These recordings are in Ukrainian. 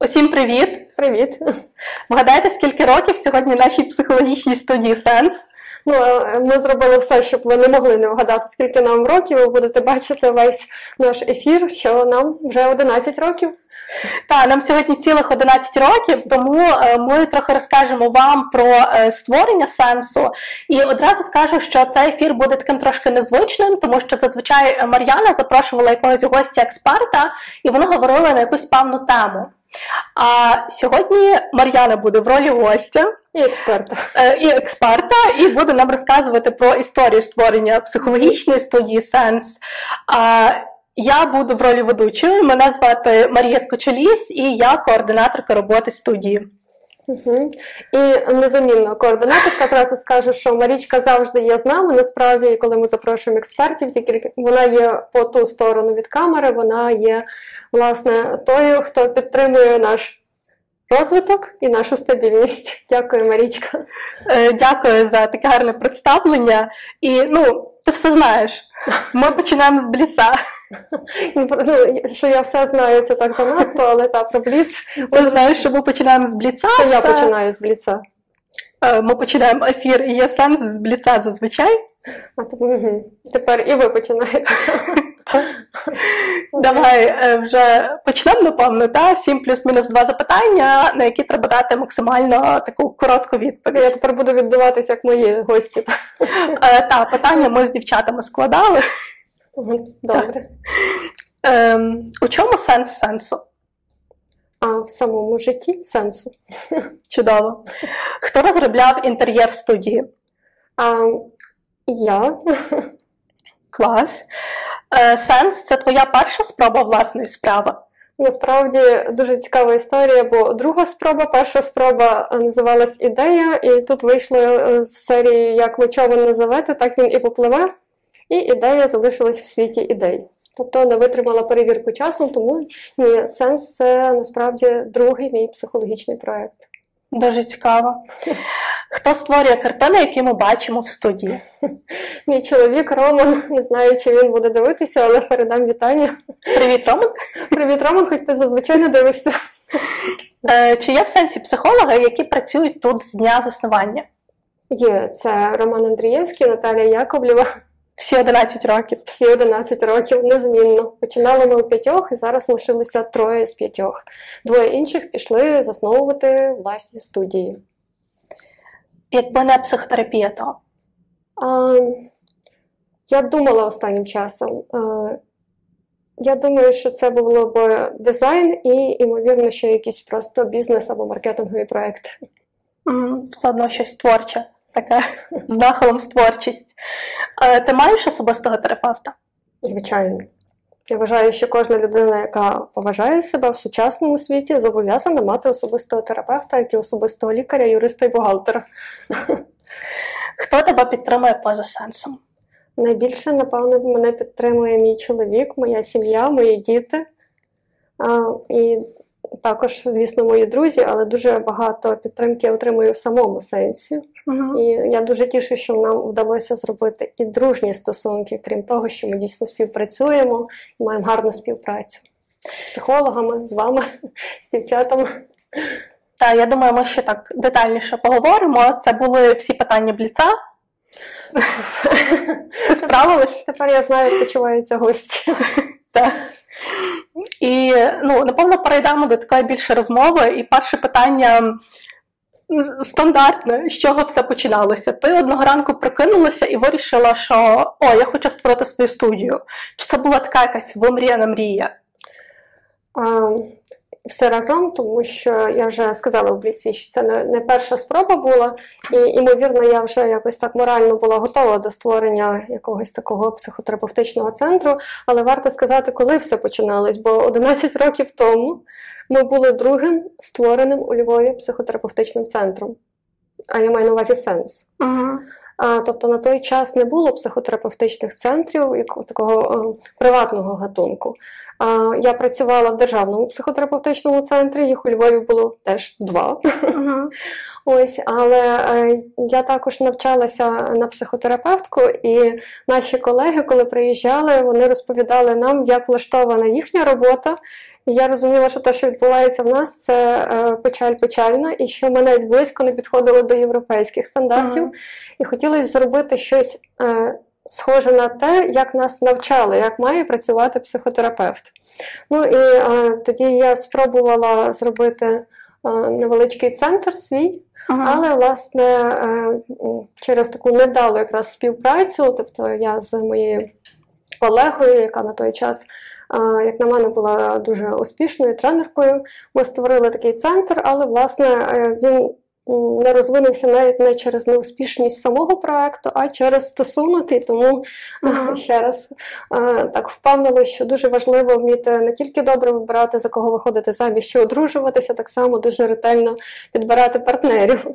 Усім привіт! Привіт! Вгадайте, скільки років сьогодні нашій психологічній студії Сенс? Ну, ми зробили все, щоб ви не могли не вгадати, скільки нам років. Ви будете бачити весь наш ефір, що нам вже 11 років. Так, нам сьогодні цілих 11 років, тому е, ми трохи розкажемо вам про е, створення сенсу. І одразу скажу, що цей ефір буде таким трошки незвичним, тому що зазвичай Мар'яна запрошувала якогось гостя експерта, і вони говорили на якусь певну тему. А сьогодні Мар'яна буде в ролі гостя і експерта, е, і експерта, і буде нам розказувати про історію створення психологічної студії Сенс. Я буду в ролі ведучої. Мене звати Марія Скочеліс, і я координаторка роботи студії. І незамінна координаторка зразу скажу, що Марічка завжди є з нами. Насправді, коли ми запрошуємо експертів, вона є по ту сторону від камери, вона є власне тою, хто підтримує наш розвиток і нашу стабільність. Дякую, Марічка. Е, дякую за таке гарне представлення. І ну, ти все знаєш. Ми починаємо з бліца. Ну, Що я все знаю, це так занадто, але та про бліц. Ти знаєш, що ми починаємо з бліца. Це я починаю з бліца. Е, ми починаємо ефір і є сенс з бліца зазвичай. А угу. Тепер і ви починаєте. Давай е, вже почнемо, напевно, та? 7 плюс-мінус два запитання, на які треба дати максимально таку коротку відповідь. Я тепер буду відбуватися як мої гості. Е, так, питання ми з дівчатами складали. Добре. Ем, У чому сенс сенсу? А в самому житті сенсу. Чудово. Хто розробляв інтер'єр студії? А, Я. Клас. Е, Сенс це твоя перша спроба власної справи? Насправді дуже цікава історія, бо друга спроба, перша спроба називалась ідея, і тут вийшло з серії Як ви човен називете, так він і попливе і ідея залишилась в світі ідей. Тобто не витримала перевірку часом, тому ні, сенс це насправді другий мій психологічний проєкт. Дуже цікаво. Хто створює картини, які ми бачимо в студії? Мій чоловік Роман, не знаю, чи він буде дивитися, але передам вітання. Привіт, Роман. Привіт, Роман, хоч ти зазвичай не дивишся. Е, чи є в сенсі психологи, які працюють тут з дня заснування? Є, це Роман Андрієвський, Наталія Яковлєва. Всі 11 років. Всі 11 років, незмінно. Починали ми у п'ятьох, і зараз лишилися троє з п'ятьох. Двоє інших пішли засновувати власні студії. Якби не психотерапія, то? А, Я думала останнім часом. А, Я думаю, що це було б дизайн і, ймовірно, ще якийсь просто бізнес або маркетинговий проєкт. Mm, все одно щось творче таке з нахилом в творчість. Ти маєш особистого терапевта? Звичайно. Я вважаю, що кожна людина, яка поважає себе в сучасному світі, зобов'язана мати особистого терапевта, як і особистого лікаря, юриста і бухгалтера. Хто тебе підтримує поза сенсом? Найбільше, напевно, мене підтримує мій чоловік, моя сім'я, мої діти. А, І також, звісно, мої друзі, але дуже багато підтримки я отримую в самому сенсі. Uh-huh. І я дуже тішу, що нам вдалося зробити і дружні стосунки, крім того, що ми дійсно співпрацюємо і маємо гарну співпрацю з психологами, з вами, з дівчатами. Так, я думаю, ми ще так детальніше поговоримо. Це були всі питання бліца. Справилась? Тепер я знаю, як почуваються гості. Так. І ну, напевно перейдемо до такої більше розмови. І перше питання стандартне, з чого все починалося. Ти одного ранку прикинулася і вирішила, що о, я хочу створити свою студію. Чи це була така якась вимріяна мрія? А, все разом, тому що я вже сказала в бліці, що це не, не перша спроба була, і ймовірно, я вже якось так морально була готова до створення якогось такого психотерапевтичного центру. Але варто сказати, коли все починалось, бо 11 років тому ми були другим створеним у Львові психотерапевтичним центром. А я маю на увазі сенс. А, Тобто на той час не було психотерапевтичних центрів як, такого е, приватного гатунку. Я працювала в державному психотерапевтичному центрі, їх у Львові було теж два. Uh-huh. Ось, але е, я також навчалася на психотерапевтку, і наші колеги, коли приїжджали, вони розповідали нам, як влаштована їхня робота, я розуміла, що те, що відбувається в нас, це е, печаль печальна, і що ми навіть близько не підходили до європейських стандартів. Mm-hmm. І хотілося зробити щось е, схоже на те, як нас навчали, як має працювати психотерапевт. Ну і е, тоді я спробувала зробити е, невеличкий центр свій. Ага. Але, власне, е, через таку невдалу якраз співпрацю, тобто я з моєю колегою, яка на той час, як на мене, була дуже успішною тренеркою, ми створили такий центр, але, власне, він не розвинувся навіть не через неуспішність самого проекту, а через стосунок. І тому ага. ще раз так впевнило, що дуже важливо вміти не тільки добре вибирати, за кого виходити заміж, що одружуватися, так само дуже ретельно підбирати партнерів.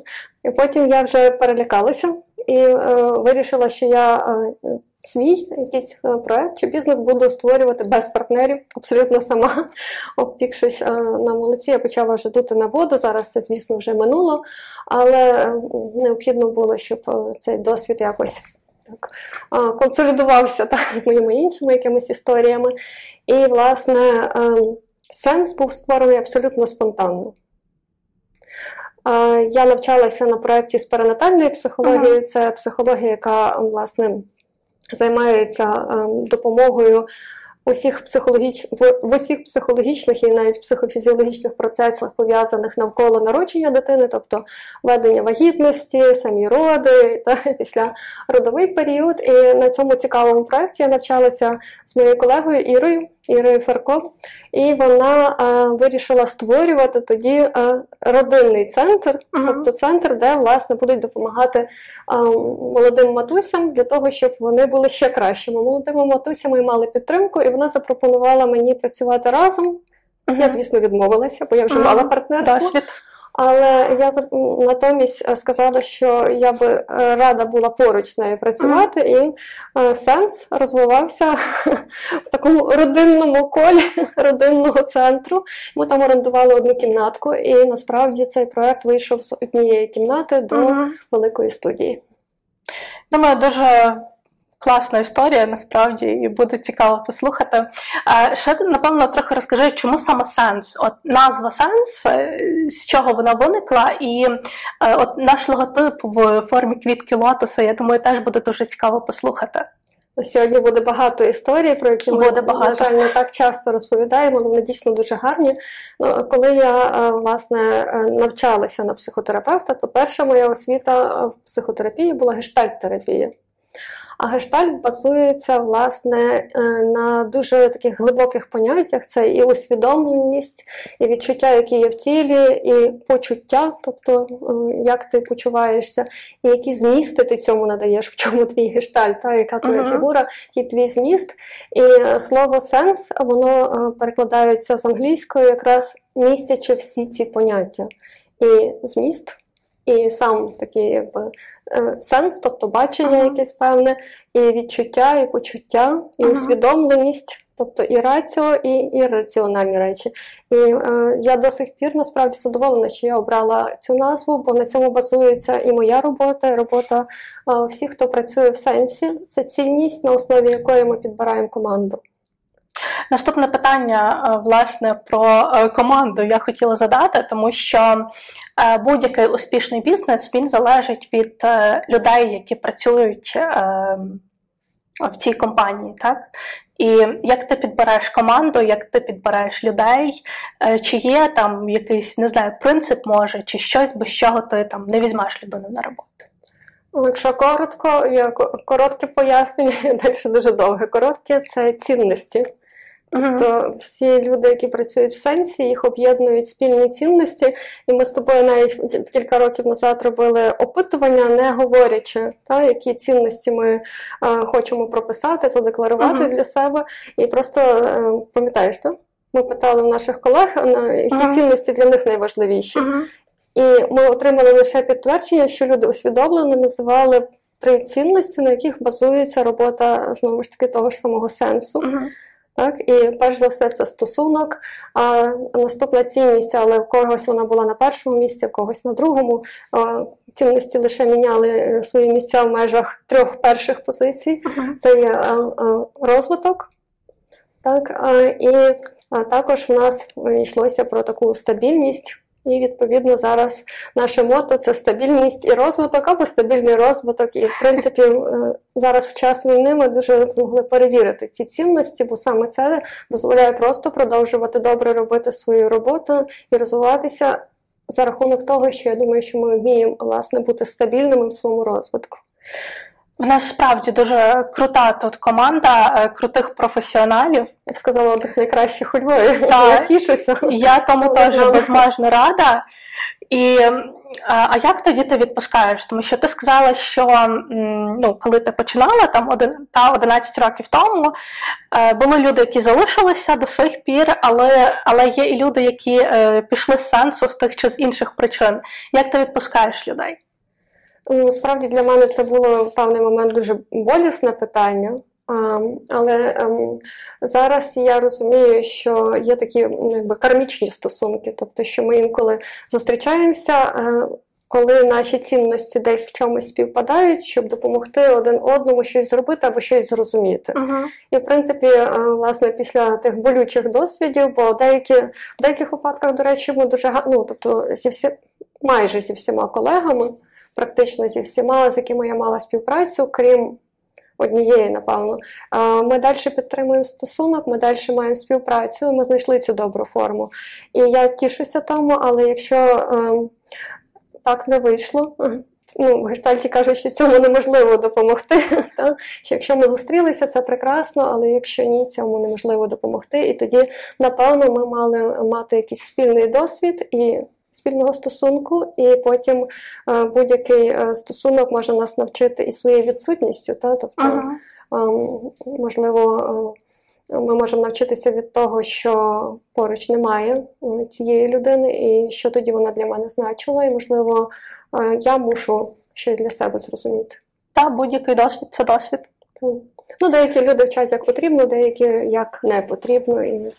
І потім я вже перелякалася і е, вирішила, що я е, свій якийсь е, проект чи бізнес буду створювати без партнерів, абсолютно сама. Обпікшись е, на молоці, я почала вже дути на воду. Зараз це, звісно, вже минуло, але е, необхідно було, щоб е, цей досвід якось. Так, консолідувався так, з моїми іншими якимись історіями. І, власне, сенс був створений абсолютно спонтанно. Я навчалася на проєкті з перинатальної психології. Ага. Це психологія, яка власне займається ем, допомогою усіх психологіч... в усіх психологічних і навіть психофізіологічних процесах, пов'язаних навколо народження дитини, тобто ведення вагітності, самі роди та після родовий період. І на цьому цікавому проєкті я навчалася з моєю колегою Ірою. Ірою Фарко, і вона а, вирішила створювати тоді а, родинний центр, uh-huh. тобто центр, де власне будуть допомагати а, молодим матусям для того, щоб вони були ще кращими. Молодими матусями і мали підтримку, і вона запропонувала мені працювати разом. Uh-huh. Я, звісно, відмовилася, бо я вже uh-huh. мала партнерство. Але я натомість е, сказала, що я би е, рада була поруч з нею працювати, mm. і е, сенс розвивався в такому родинному колі родинного центру. Ми там орендували одну кімнатку, і насправді цей проект вийшов з однієї кімнати до mm. великої студії. Думаю, дуже класна історія, насправді, і буде цікаво послухати. Ще напевно трохи розкажи, чому саме сенс? От назва сенс, е, з чого вона виникла, і е, от наш логотип в формі квітки лотоса, я думаю, теж буде дуже цікаво послухати. Сьогодні буде багато історій, про які ми буде багато. на жаль, не так часто розповідаємо, але вони дійсно дуже гарні. Ну, коли я е, власне навчалася на психотерапевта, то перша моя освіта в психотерапії була гештальт-терапія. А гештальт базується власне е, на дуже таких глибоких поняттях: це і усвідомленість, і відчуття, які є в тілі, і почуття, тобто е, як ти почуваєшся, і які змісти ти цьому надаєш, в чому твій гештальт, та, яка твоя uh-huh. фігура, який твій зміст. І е, слово сенс воно перекладається з англійської, якраз містячи всі ці поняття. І зміст і сам такий якби е, сенс, тобто бачення ага. якесь певне, і відчуття, і почуття, і ага. усвідомленість, тобто і раціо, і ірраціональні речі. І е, я до сих пір насправді задоволена, що я обрала цю назву, бо на цьому базується і моя робота, і робота е, всіх, хто працює в сенсі. Це цінність, на основі якої ми підбираємо команду. Наступне питання, е, власне, про е, команду я хотіла задати, тому що е, будь-який успішний бізнес він залежить від людей, які працюють в цій компанії. так? І як ти підбереш команду, як ти підбереш людей, чи є там якийсь, не знаю, принцип може, чи щось, без чого ти там не візьмеш людину на роботу? Якщо коротко, я коротке пояснення, далі дуже довге. Коротке це цінності. Тобто всі люди, які працюють в сенсі, їх об'єднують спільні цінності, і ми з тобою навіть кілька років назад робили опитування, не говорячи, та, які цінності ми а, хочемо прописати, задекларувати uh-huh. для себе. І просто а, е, пам'ятаєш, так? ми питали в наших колег, які uh-huh. цінності для них найважливіші. Uh-huh. І ми отримали лише підтвердження, що люди усвідомлено називали три цінності, на яких базується робота знову ж таки того ж самого сенсу. Так, І перш за все це стосунок, а наступна цінність, але в когось вона була на першому місці, в когось на другому. Цінності лише міняли е, свої місця в межах трьох перших позицій. Uh-huh. Це є е, е, розвиток, Так, І також в нас йшлося про таку стабільність. І відповідно зараз наше мото це стабільність і розвиток або стабільний розвиток. І в принципі е, зараз в час війни ми дуже змогли перевірити ці цінності, бо саме це дозволяє просто продовжувати добре робити свою роботу і розвиватися за рахунок того, що я думаю, що ми вміємо власне бути стабільними в своєму розвитку. У нас справді дуже крута тут команда е, крутих професіоналів. Я б сказала, одних найкращих у Львові. Я тішуся. Я тому теж безмежно рада. І а як тоді ти відпускаєш? Тому що ти сказала, що ну, коли ти починала там один та 11 років тому, е, були люди, які залишилися до сих пір, але але є і люди, які е, пішли з сенсу з тих чи з інших причин. Як ти відпускаєш людей? Ну, справді для мене це було в певний момент дуже болісне питання. Але ем, зараз я розумію, що є такі ну, якби кармічні стосунки, тобто, що ми інколи зустрічаємося, е, коли наші цінності десь в чомусь співпадають, щоб допомогти один одному щось зробити або щось зрозуміти. Uh-huh. І в принципі, е, власне, після тих болючих досвідів, бо деякі в деяких випадках, до речі, ми дуже ну, тобто зі всі майже зі всіма колегами практично зі всіма, з якими я мала співпрацю, крім однієї, напевно. Ми далі підтримуємо стосунок, ми далі маємо співпрацю, ми знайшли цю добру форму. І я тішуся тому, але якщо ем, так не вийшло, ну, гештальті кажуть, що цьому неможливо допомогти. Та? Що Якщо ми зустрілися, це прекрасно, але якщо ні, цьому неможливо допомогти. І тоді, напевно, ми мали мати якийсь спільний досвід і спільного стосунку, і потім е, будь-який е, стосунок може нас навчити і своєю відсутністю. Та? Тобто, ага. Ем, можливо, е, ми можемо навчитися від того, що поруч немає цієї людини, і що тоді вона для мене значила, і, можливо, я мушу щось для себе зрозуміти. Та будь-який досвід це досвід. Ну, Деякі люди вчать як потрібно, деякі як не потрібно. І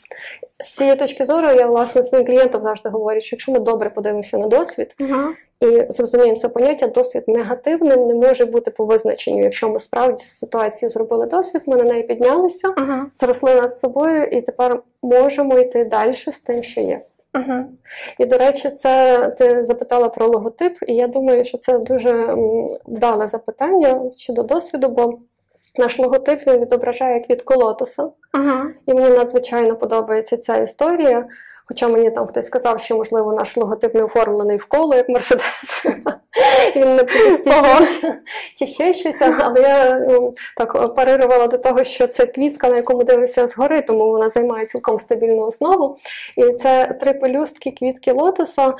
з цієї точки зору я власне своїм клієнтам завжди говорю, що якщо ми добре подивимося на досвід uh-huh. і зрозуміємо це поняття, досвід негативним не може бути по визначенню. Якщо ми справді з ситуації зробили досвід, ми на неї піднялися, uh-huh. зросли над собою і тепер можемо йти далі з тим, що є. Uh-huh. І, до речі, це ти запитала про логотип, і я думаю, що це дуже вдале запитання щодо досвіду, бо наш логотип він відображає квітку лотоса. Ага. І мені надзвичайно подобається ця історія. Хоча мені там хтось сказав, що, можливо, наш логотип не оформлений в коло, як Мерседес. Він не постійно чи ще щось, але я ну, так парирувала до того, що це квітка, на якому дивився згори, тому вона займає цілком стабільну основу. І це три пелюстки квітки лотоса,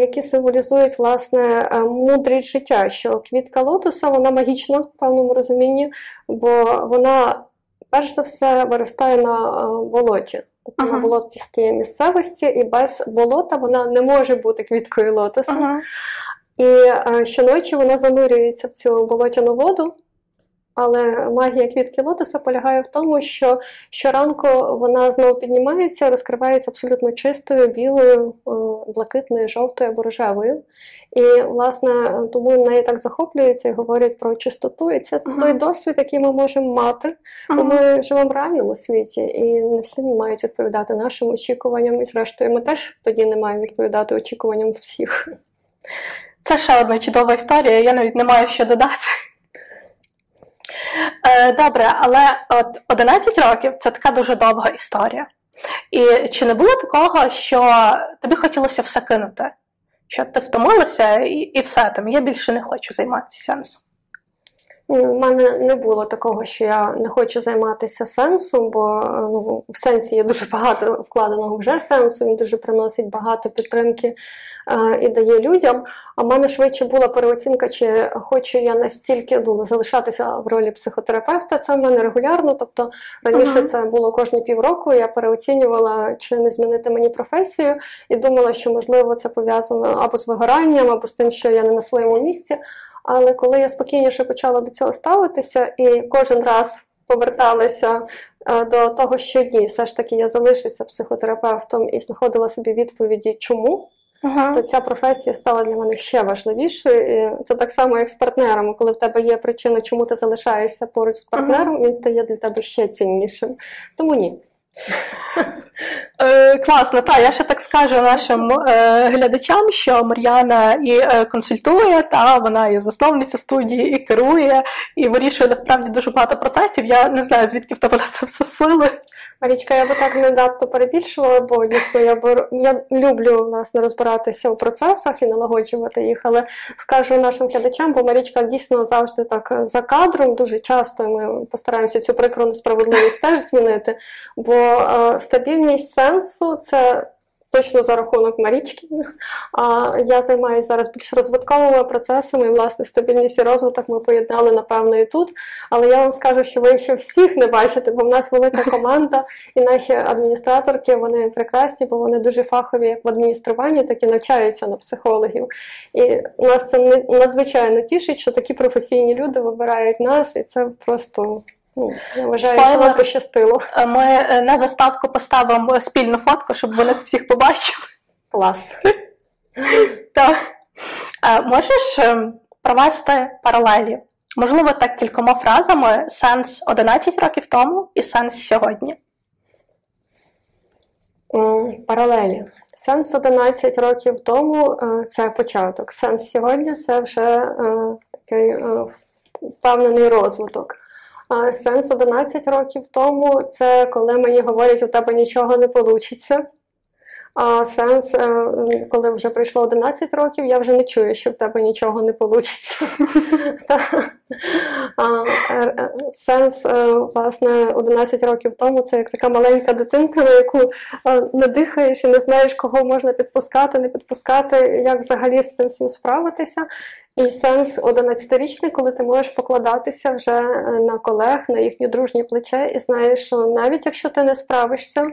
які символізують власне мудрість життя. Що квітка лотоса вона магічна в певному розумінні, бо вона перш за все виростає на болоті. Тобто ага. болотистій місцевості, і без болота вона не може бути квіткою лотосу. Ага. І е, щоночі вона занурюється в цю болотяну воду. Але магія квітки лотоса полягає в тому, що щоранку вона знову піднімається, розкривається абсолютно чистою, білою, е, блакитною, жовтою або рожевою. І, власне, тому неї так захоплюються і говорять про чистоту. І це ага. той досвід, який ми можемо мати, бо ми живемо в реальному світі, і не всі мають відповідати нашим очікуванням. І, зрештою, ми теж тоді не маємо відповідати очікуванням всіх. Це ще одна чудова історія, я навіть не маю що додати. Е, добре, але от 11 років це така дуже довга історія. І чи не було такого, що тобі хотілося все кинути? Що ти втомилася і і все там, я більше не хочу займатися сенсом? У мене не було такого, що я не хочу займатися сенсом, бо ну, в сенсі є дуже багато вкладеного вже сенсу, він дуже приносить багато підтримки е, і дає людям. А в мене швидше була переоцінка, чи хочу я настільки ну, залишатися в ролі психотерапевта. Це в мене регулярно. Тобто раніше uh-huh. це було кожні півроку. Я переоцінювала, чи не змінити мені професію, і думала, що можливо це пов'язано або з вигоранням, або з тим, що я не на своєму місці. Але коли я спокійніше почала до цього ставитися, і кожен раз поверталася е, до того, що ні, все ж таки я залишуся психотерапевтом і знаходила собі відповіді, чому. Ага. То ця професія стала для мене ще важливішою. І Це так само, як з партнерами. Коли в тебе є причина, чому ти залишаєшся поруч з партнером, ага. він стає для тебе ще ціннішим. Тому ні. Е, Класно, так, я ще так скажу нашим е, глядачам, що Мар'яна і е, консультує, та вона і засновниця студії, і керує, і вирішує насправді дуже багато процесів. Я не знаю, звідки в тебе на це все сили. Марічка, я би так не надто перебільшувала, бо дійсно я б я люблю власне розбиратися у процесах і налагоджувати їх, але скажу нашим глядачам, бо Марічка дійсно завжди так за кадром, дуже часто ми постараємося цю прикру несправедливість теж змінити. Бо е, стабільність сенсу це точно за рахунок Марічки. А я займаюся зараз більш розвитковими процесами, і власне стабільність і розвиток ми поєднали, напевно, і тут. Але я вам скажу, що ви ще всіх не бачите, бо в нас велика команда, і наші адміністраторки вони прекрасні, бо вони дуже фахові як в адмініструванні, так і навчаються на психологів. І нас це надзвичайно тішить, що такі професійні люди вибирають нас, і це просто. Ну, я вважаю, що пощастило. Е, ми е, на заставку поставимо спільну фотку, щоб вони всіх побачили. Клас. Так. Е, можеш провести паралелі? Можливо, так кількома фразами сенс 11 років тому і сенс сьогодні. Паралелі. Сенс 11 років тому це початок. Сенс сьогодні це вже такий впевнений розвиток. Сенс 11 років тому це коли мені говорять, у тебе нічого не вийде. А сенс, е, коли вже пройшло 11 років, я вже не чую, що в тебе нічого не вийде. Е, сенс, е, власне, 11 років тому це як така маленька дитинка, на яку не дихаєш і не знаєш, кого можна підпускати, не підпускати, як взагалі з цим всім справитися. І сенс 11-річний, коли ти можеш покладатися вже на колег, на їхнє дружнє плече, і знаєш, що навіть якщо ти не справишся,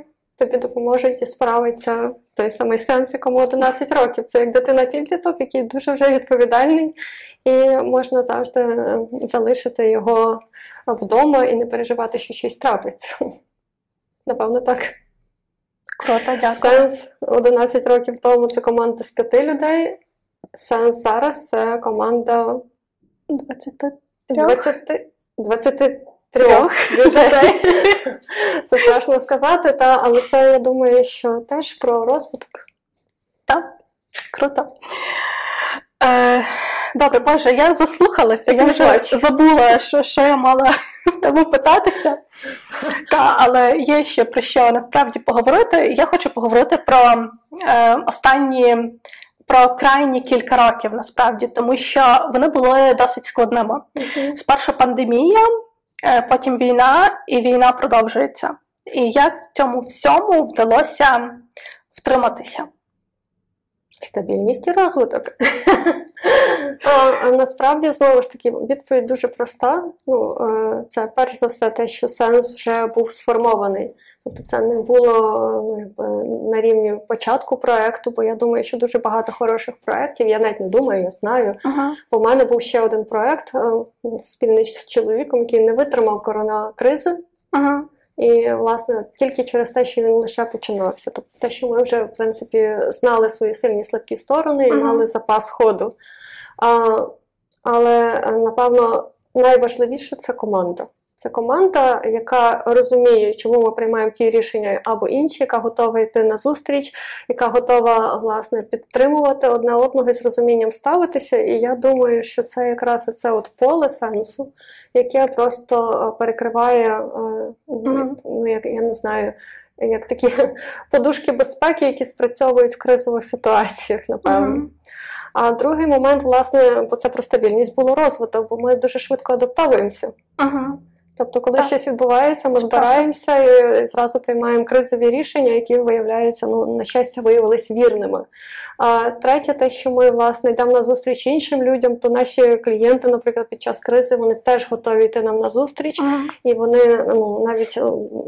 тобі допоможуть і справиться той самий сенс, якому 11 років. Це як дитина підліток, який дуже вже відповідальний, і можна завжди залишити його вдома і не переживати, що щось трапиться. Напевно, так. Круто, дякую. Сенс 11 років тому це команда з п'яти людей. Сенс зараз це команда 23. 20, 23 людей. Це страшно сказати, та, але це я думаю, що теж про розвиток. Так, круто. Е, Добре, Боже, я заслухалася, я вже забула, що що я мала тебе питатися. Та, але є ще про що насправді поговорити. Я хочу поговорити про е, останні про крайні кілька років насправді, тому що вони були досить складними. Mm-hmm. Спершу пандемія, потім війна, і війна продовжується. І як в цьому всьому вдалося втриматися? Стабільність і розвиток. а, Насправді, знову ж таки, відповідь дуже проста. Ну, е, Це перш за все те, що сенс вже був сформований. Тобто це не було ну, якби, на рівні початку проєкту, бо я думаю, що дуже багато хороших проєктів. Я навіть не думаю, я знаю. Uh-huh. Бо в мене був ще один проєкт е, спільний з чоловіком, який не витримав коронакризи. Uh-huh. І, власне, тільки через те, що він лише починався. Тобто те, що ми вже, в принципі, знали свої сильні слабкі сторони і мали запас ходу. А, Але, напевно, найважливіше це команда. Це команда, яка розуміє, чому ми приймаємо ті рішення або інші, яка готова йти на зустріч, яка готова власне підтримувати одне одного і з розумінням ставитися. І я думаю, що це якраз оце от поле сенсу, яке просто е, перекриває, mm-hmm. ну як я не знаю. Як такі подушки безпеки, які спрацьовують в кризових ситуаціях, напевно. Mm-hmm. А другий момент, власне, бо це про стабільність було розвиток, бо ми дуже швидко адаптовуємося. Uh-huh. Тобто, коли так. щось відбувається, ми збираємося і зразу приймаємо кризові рішення, які виявляються, ну на щастя, виявилися вірними. А третє, те, що ми власне йдемо на зустріч іншим людям, то наші клієнти, наприклад, під час кризи вони теж готові йти нам на зустріч, uh-huh. і вони ну навіть е,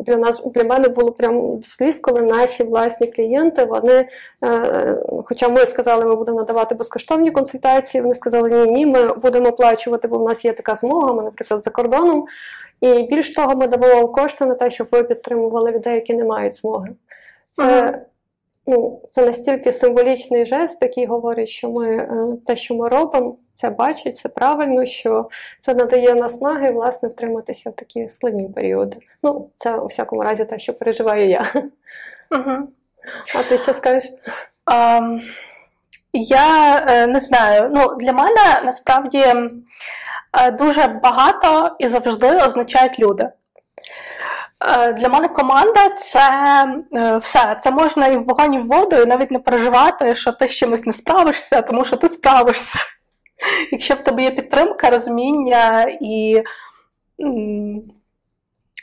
для нас для мене було прям сліз, коли наші власні клієнти, вони, е, хоча ми сказали, ми будемо надавати безкоштовні консультації, вони сказали, ні, ні, ми будемо оплачувати, бо в нас є така змога, ми, наприклад, за кордоном. І більш того, ми давали кошти на те, щоб ви підтримували людей, які не мають змоги. Це ага. Ну, це настільки символічний жест, який говорить, що ми е, те, що ми робимо, це бачать, це правильно, що це надає наснаги власне втриматися в такі складні періоди. Ну, це у всякому разі те, що переживаю я. Угу. А ти що скажеш? Um, я е, не знаю. Ну, Для мене насправді е, дуже багато і завжди означають люди. Е, для мене команда це все. Це можна і в вогонь, і в воду, і навіть не переживати, що ти з чимось не справишся, тому що ти справишся. Якщо в тебе є підтримка, розуміння і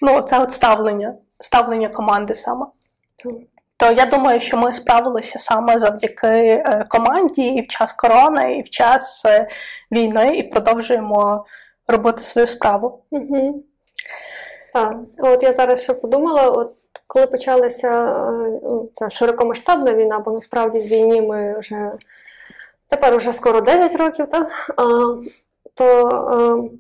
ну, це от ставлення, ставлення команди саме. То я думаю, що ми справилися саме завдяки е, команді і в час корони, і в час е, війни, і продовжуємо робити свою справу. Угу. Так, от я зараз ще подумала, от коли почалася е, ну, ця широкомасштабна війна, бо насправді в війні ми вже тепер уже скоро 9 років, так? то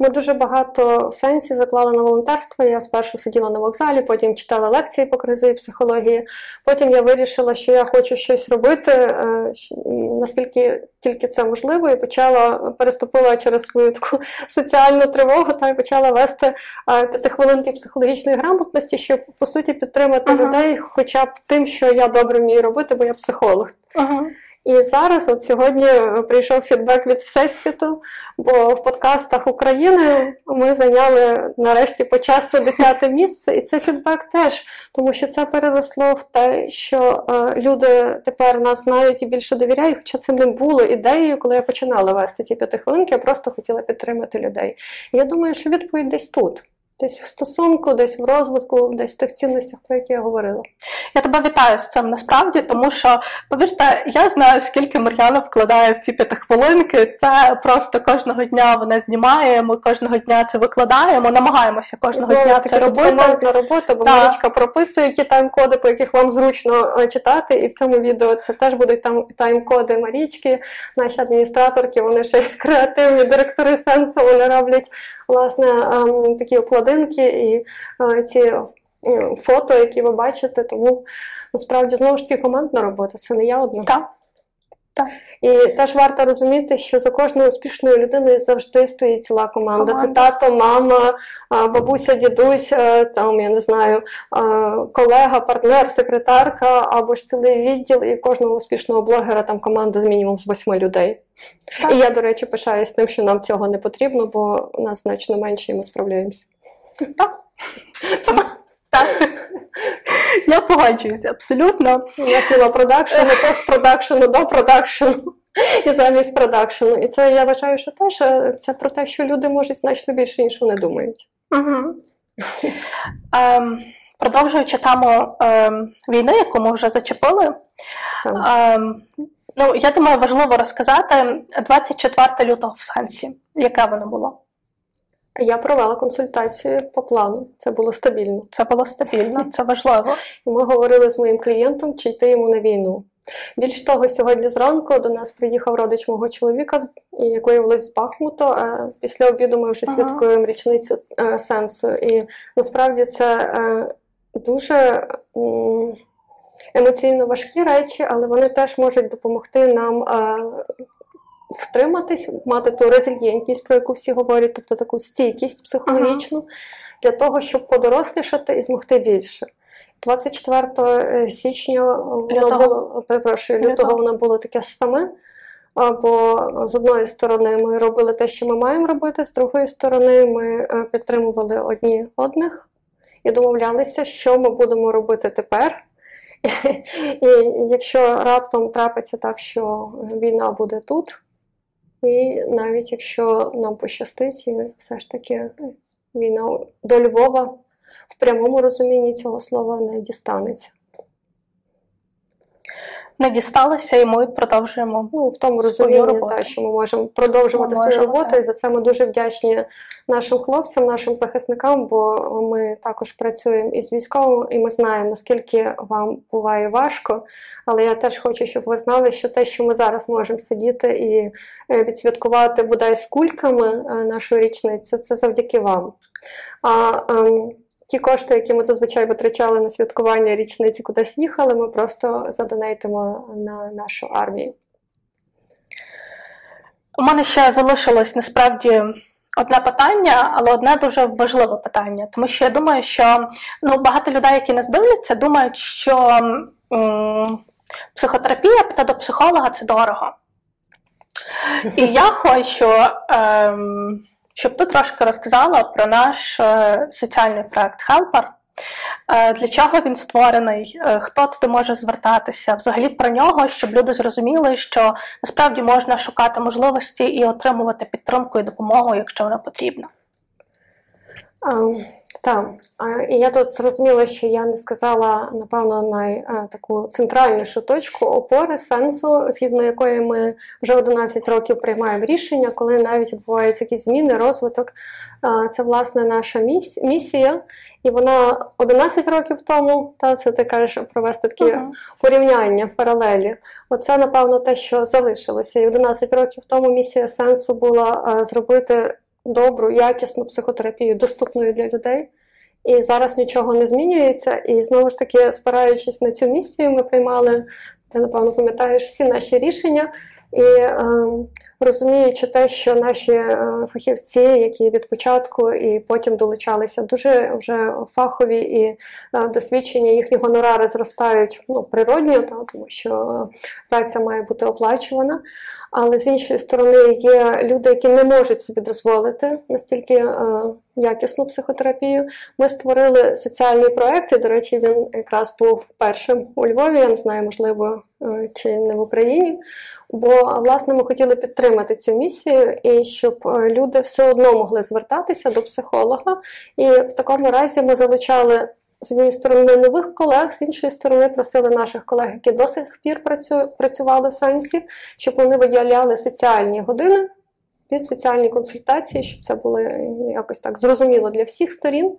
ми дуже багато в сенсі заклали на волонтерство. Я спершу сиділа на вокзалі, потім читала лекції по кризи і психології. Потім я вирішила, що я хочу щось робити, е, наскільки тільки це можливо, і почала переступила через свою таку соціальну тривогу та й почала вести е, п'ятихвилинки психологічної грамотності, щоб по суті підтримати uh-huh. людей, хоча б тим, що я добре вмію робити, бо я психолог. Uh-huh. І зараз, от сьогодні, е, прийшов фідбек від Всесвіту, бо в подкастах України ми зайняли нарешті почасти десяте місце, і це фідбек теж, тому що це переросло в те, що е, люди тепер нас знають і більше довіряють, хоча це не було ідеєю, коли я починала вести ці п'ятихвилинки, я просто хотіла підтримати людей. Я думаю, що відповідь десь тут. Десь в стосунку, десь в розвитку, десь в тих цінностях, про які я говорила. Я тебе вітаю з цим насправді, тому що, повірте, я знаю, скільки Мар'яна вкладає в ці п'ятихвилинки. Це просто кожного дня вона знімає, ми кожного дня це викладаємо, намагаємося кожного Знову дня це робити. на бо. Марічка прописує ті тайм-коди, по яких вам зручно е, читати. І в цьому відео це теж будуть там тайм-коди Марічки, наші адміністраторки, вони ще креативні директори сенсу, вони роблять власне ем, такі обкладинки і е, ці е, фото, які ви бачите. Тому насправді знову ж таки командна робота. Це не я одна. Так. Так. І теж варто розуміти, що за кожною успішною людиною завжди стоїть ціла команда. команда. Це тато, мама, бабуся, дідусь, е, там я не знаю, колега, партнер, секретарка або ж цілий відділ, і кожного успішного блогера там команда з мінімум з восьми людей. Так. І я, до речі, пишаюсь тим, що нам цього не потрібно, бо у нас значно менше і ми справляємося. Так. Так. Я погоджуюся абсолютно. Нас нема продакшену, постпродакшену, до продакшену і замість продакшену. І це я вважаю, що теж це про те, що люди можуть значно більше, ніж вони думають. Угу. Ем, Продовжуючи тему ем, війни, яку ми вже зачепили. Ем, ну, я думаю, важливо розказати 24 лютого в Сенсі. Яке воно було? Я провела консультацію по плану. Це було стабільно. Це було стабільно, це важливо. Ми говорили з моїм клієнтом, чи йти йому на війну. Більш того, сьогодні зранку до нас приїхав родич мого чоловіка, як виявилось з Бахмуту. Після обіду ми вже святкуємо річницю е, сенсу. І насправді це е, дуже емоційно важкі речі, але вони теж можуть допомогти нам е, втриматись, мати ту резильєнтність, про яку всі говорять, тобто таку стійкість психологічну, ага. для того, щоб подорослішати і змогти більше. 24 е, січня воно було перепрошую, лютого, лютого воно було таке саме. Бо з одної сторони ми робили те, що ми маємо робити, з другої сторони, ми е, підтримували одні одних і домовлялися, що ми будемо робити тепер. І якщо раптом трапиться так, що війна буде тут, і навіть якщо нам пощастить, і все ж таки війна до Львова в прямому розумінні цього слова не дістанеться не дісталося, і ми продовжуємо ну, в тому розумінні, та, що ми можемо продовжувати ми свою роботу. Так. І за це ми дуже вдячні нашим хлопцям, нашим захисникам, бо ми також працюємо із військовими, і ми знаємо, наскільки вам буває важко. Але я теж хочу, щоб ви знали, що те, що ми зараз можемо сидіти і е, відсвяткувати бодай з кульками е, нашу річницю, це завдяки вам. А ем, Ті кошти, які ми зазвичай витрачали на святкування річниці, кудись їхали, ми просто задонейтимо на нашу армію. У мене ще залишилось насправді одне питання, але одне дуже важливе питання, тому що я думаю, що ну, багато людей, які нас дивляться, думають, що м, психотерапія піти до психолога це дорого. І я хочу, ем, щоб ти трошки розказала про наш е, соціальний проект Helper. Е, для чого він створений, е, хто туди може звертатися, взагалі про нього, щоб люди зрозуміли, що насправді можна шукати можливості і отримувати підтримку і допомогу, якщо вона потрібна. Так, і я тут зрозуміла, що я не сказала, напевно, най таку центральнішу точку опори сенсу, згідно якої ми вже 11 років приймаємо рішення, коли навіть відбуваються якісь зміни, розвиток. Це власне наша місія, і вона 11 років тому, та це ти кажеш провести такі uh-huh. порівняння, паралелі. Оце, напевно, те, що залишилося. І 11 років тому місія сенсу була зробити добру, якісну психотерапію, доступною для людей. І зараз нічого не змінюється. І знову ж таки, спираючись на цю місію, ми приймали, ти напевно пам'ятаєш всі наші рішення. І е, розуміючи те, що наші е, фахівці, які від початку і потім долучалися, дуже вже фахові і е, досвідчення, їхні гонорари зростають ну, природньо, та, тому що праця має бути оплачувана. Але з іншої сторони є люди, які не можуть собі дозволити настільки е, якісну психотерапію. Ми створили соціальний проект, і, до речі, він якраз був першим у Львові. Я не знаю, можливо, чи не в Україні. Бо власне ми хотіли підтримати цю місію і щоб е, люди все одно могли звертатися до психолога. І в такому разі ми залучали з однієї сторони нових колег, з іншої сторони, просили наших колег, які до сих пір працювали в сенсі, щоб вони виділяли соціальні години під соціальні консультації, щоб це було якось так зрозуміло для всіх сторін.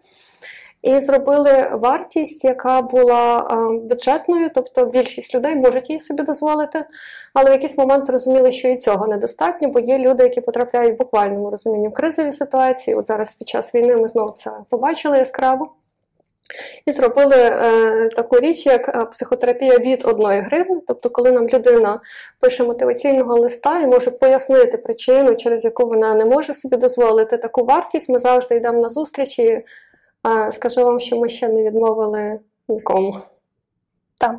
І зробили вартість, яка була бюджетною, тобто більшість людей можуть її собі дозволити, але в якийсь момент зрозуміли, що і цього недостатньо, бо є люди, які потрапляють в буквальному розумінні в кризові ситуації. От зараз під час війни ми знову це побачили яскраво. І зробили е, таку річ, як е, психотерапія від одної гривни. Тобто, коли нам людина пише мотиваційного листа і може пояснити причину, через яку вона не може собі дозволити таку вартість, ми завжди йдемо на зустріч і скажу вам, що ми ще не відмовили нікому. Так.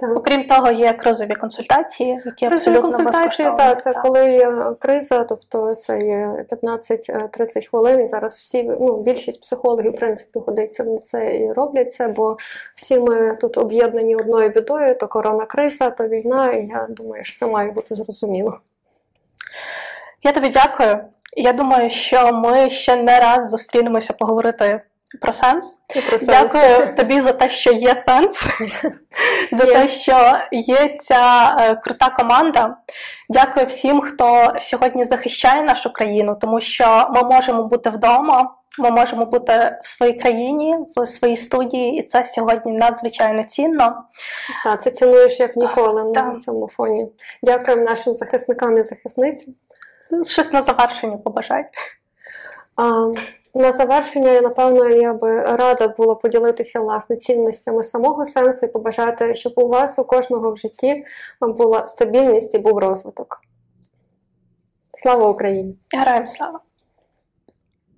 Так. Окрім того, є кризові консультації, які кризові абсолютно консультації, так, це так. коли є криза, тобто це є 15-30 хвилин. І зараз всі ну, більшість психологів в принципі годиться на це і роблять це, бо всі ми тут об'єднані одною бідою, то корона криза, то війна, і я думаю, що це має бути зрозуміло. Я тобі дякую. Я думаю, що ми ще не раз зустрінемося поговорити про сенс. І про сенс. Дякую тобі за те, що є сенс, за те, що є ця е, крута команда. Дякую всім, хто сьогодні захищає нашу країну, тому що ми можемо бути вдома. Ми можемо бути в своїй країні, в своїй студії, і це сьогодні надзвичайно цінно. Так, це цінуєш як ніколи на цьому фоні. Дякуємо нашим захисникам і захисницям. Щось на завершення побажай. На завершення, напевно, я би рада була поділитися власне цінностями самого сенсу і побажати, щоб у вас у кожного в житті була стабільність і був розвиток. Слава Україні! Героям слава!